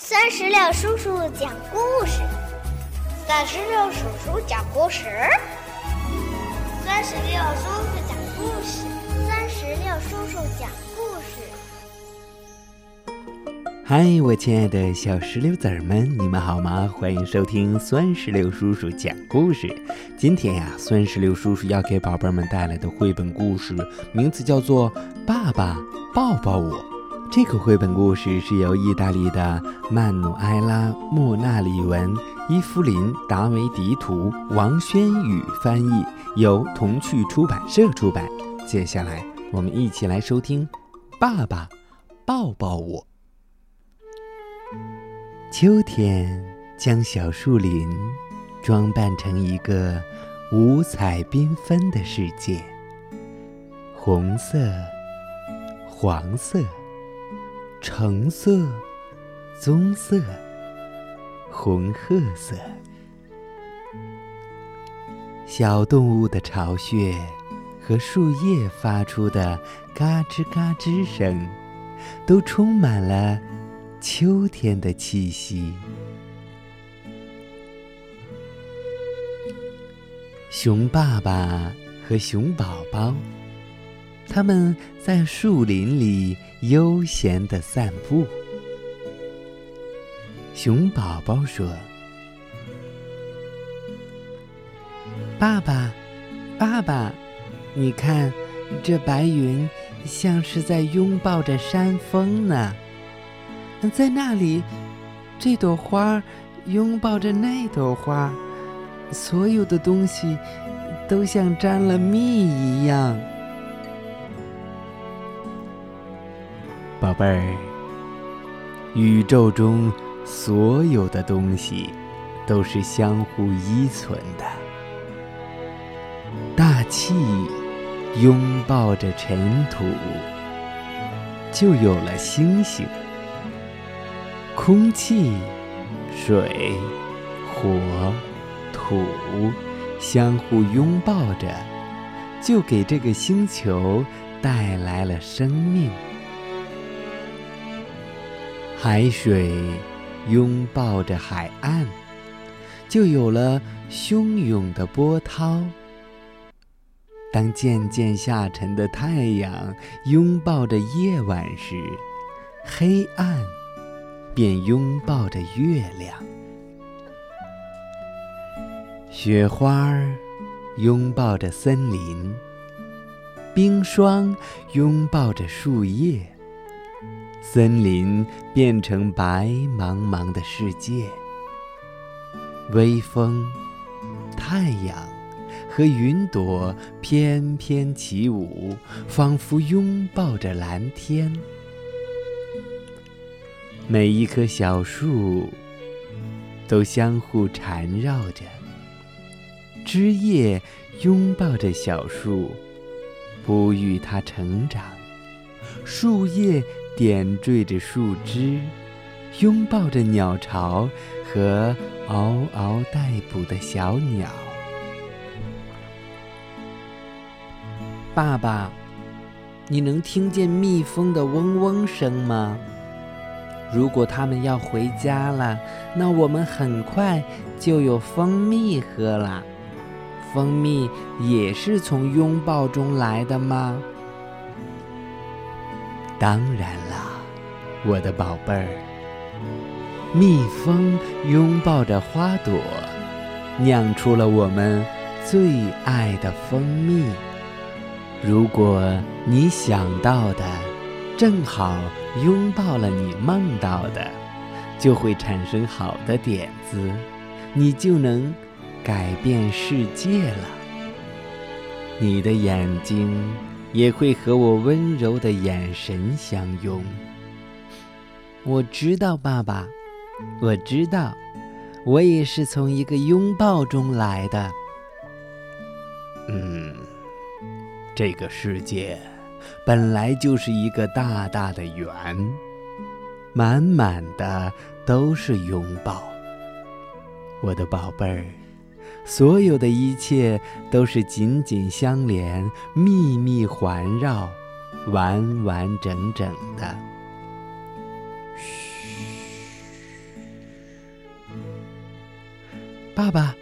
三十六叔叔讲故事，三十六叔叔讲故事，三十六叔叔讲故事，三十六叔叔讲故事。嗨，我亲爱的小石榴籽儿们，你们好吗？欢迎收听酸石榴叔叔讲故事。今天呀，酸石榴叔叔要给宝贝们带来的绘本故事名字叫做《爸爸抱抱我》。这个绘本故事是由意大利的曼努埃拉·莫纳里文、伊芙琳·达维迪图、王轩宇翻译，由童趣出版社出版。接下来，我们一起来收听《爸爸抱抱我》。秋天将小树林装扮成一个五彩缤纷的世界，红色、黄色。橙色、棕色、红褐色，小动物的巢穴和树叶发出的嘎吱嘎吱声，都充满了秋天的气息。熊爸爸和熊宝宝。他们在树林里悠闲地散步。熊宝宝说：“爸爸，爸爸，你看，这白云像是在拥抱着山峰呢。在那里，这朵花拥抱着那朵花，所有的东西都像沾了蜜一样。”宝贝儿，宇宙中所有的东西都是相互依存的。大气拥抱着尘土，就有了星星；空气、水、火、土相互拥抱着，就给这个星球带来了生命。海水拥抱着海岸，就有了汹涌的波涛。当渐渐下沉的太阳拥抱着夜晚时，黑暗便拥抱着月亮。雪花拥抱着森林，冰霜拥抱着树叶。森林变成白茫茫的世界，微风、太阳和云朵翩翩起舞，仿佛拥抱着蓝天。每一棵小树都相互缠绕着，枝叶拥抱着小树，哺育它成长。树叶。点缀着树枝，拥抱着鸟巢和嗷嗷待哺的小鸟。爸爸，你能听见蜜蜂的嗡嗡声吗？如果它们要回家了，那我们很快就有蜂蜜喝了。蜂蜜也是从拥抱中来的吗？当然了，我的宝贝儿。蜜蜂拥抱着花朵，酿出了我们最爱的蜂蜜。如果你想到的正好拥抱了你梦到的，就会产生好的点子，你就能改变世界了。你的眼睛。也会和我温柔的眼神相拥。我知道，爸爸，我知道，我也是从一个拥抱中来的。嗯，这个世界本来就是一个大大的圆，满满的都是拥抱，我的宝贝儿。所有的一切都是紧紧相连密密环绕完完整整的。嘘。爸爸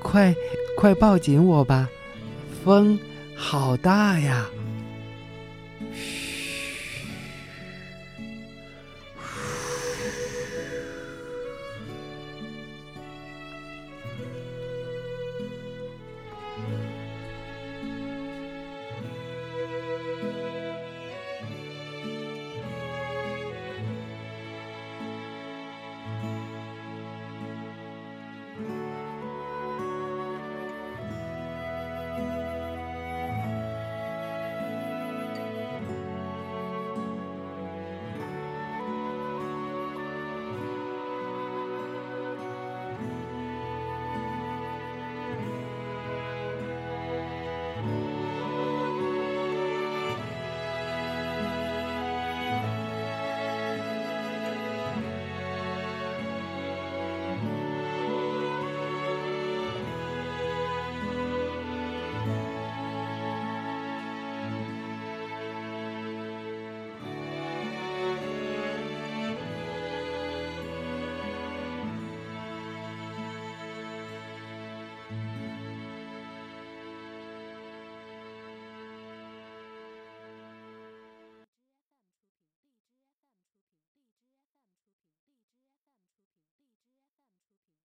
快快抱紧我吧风好大呀。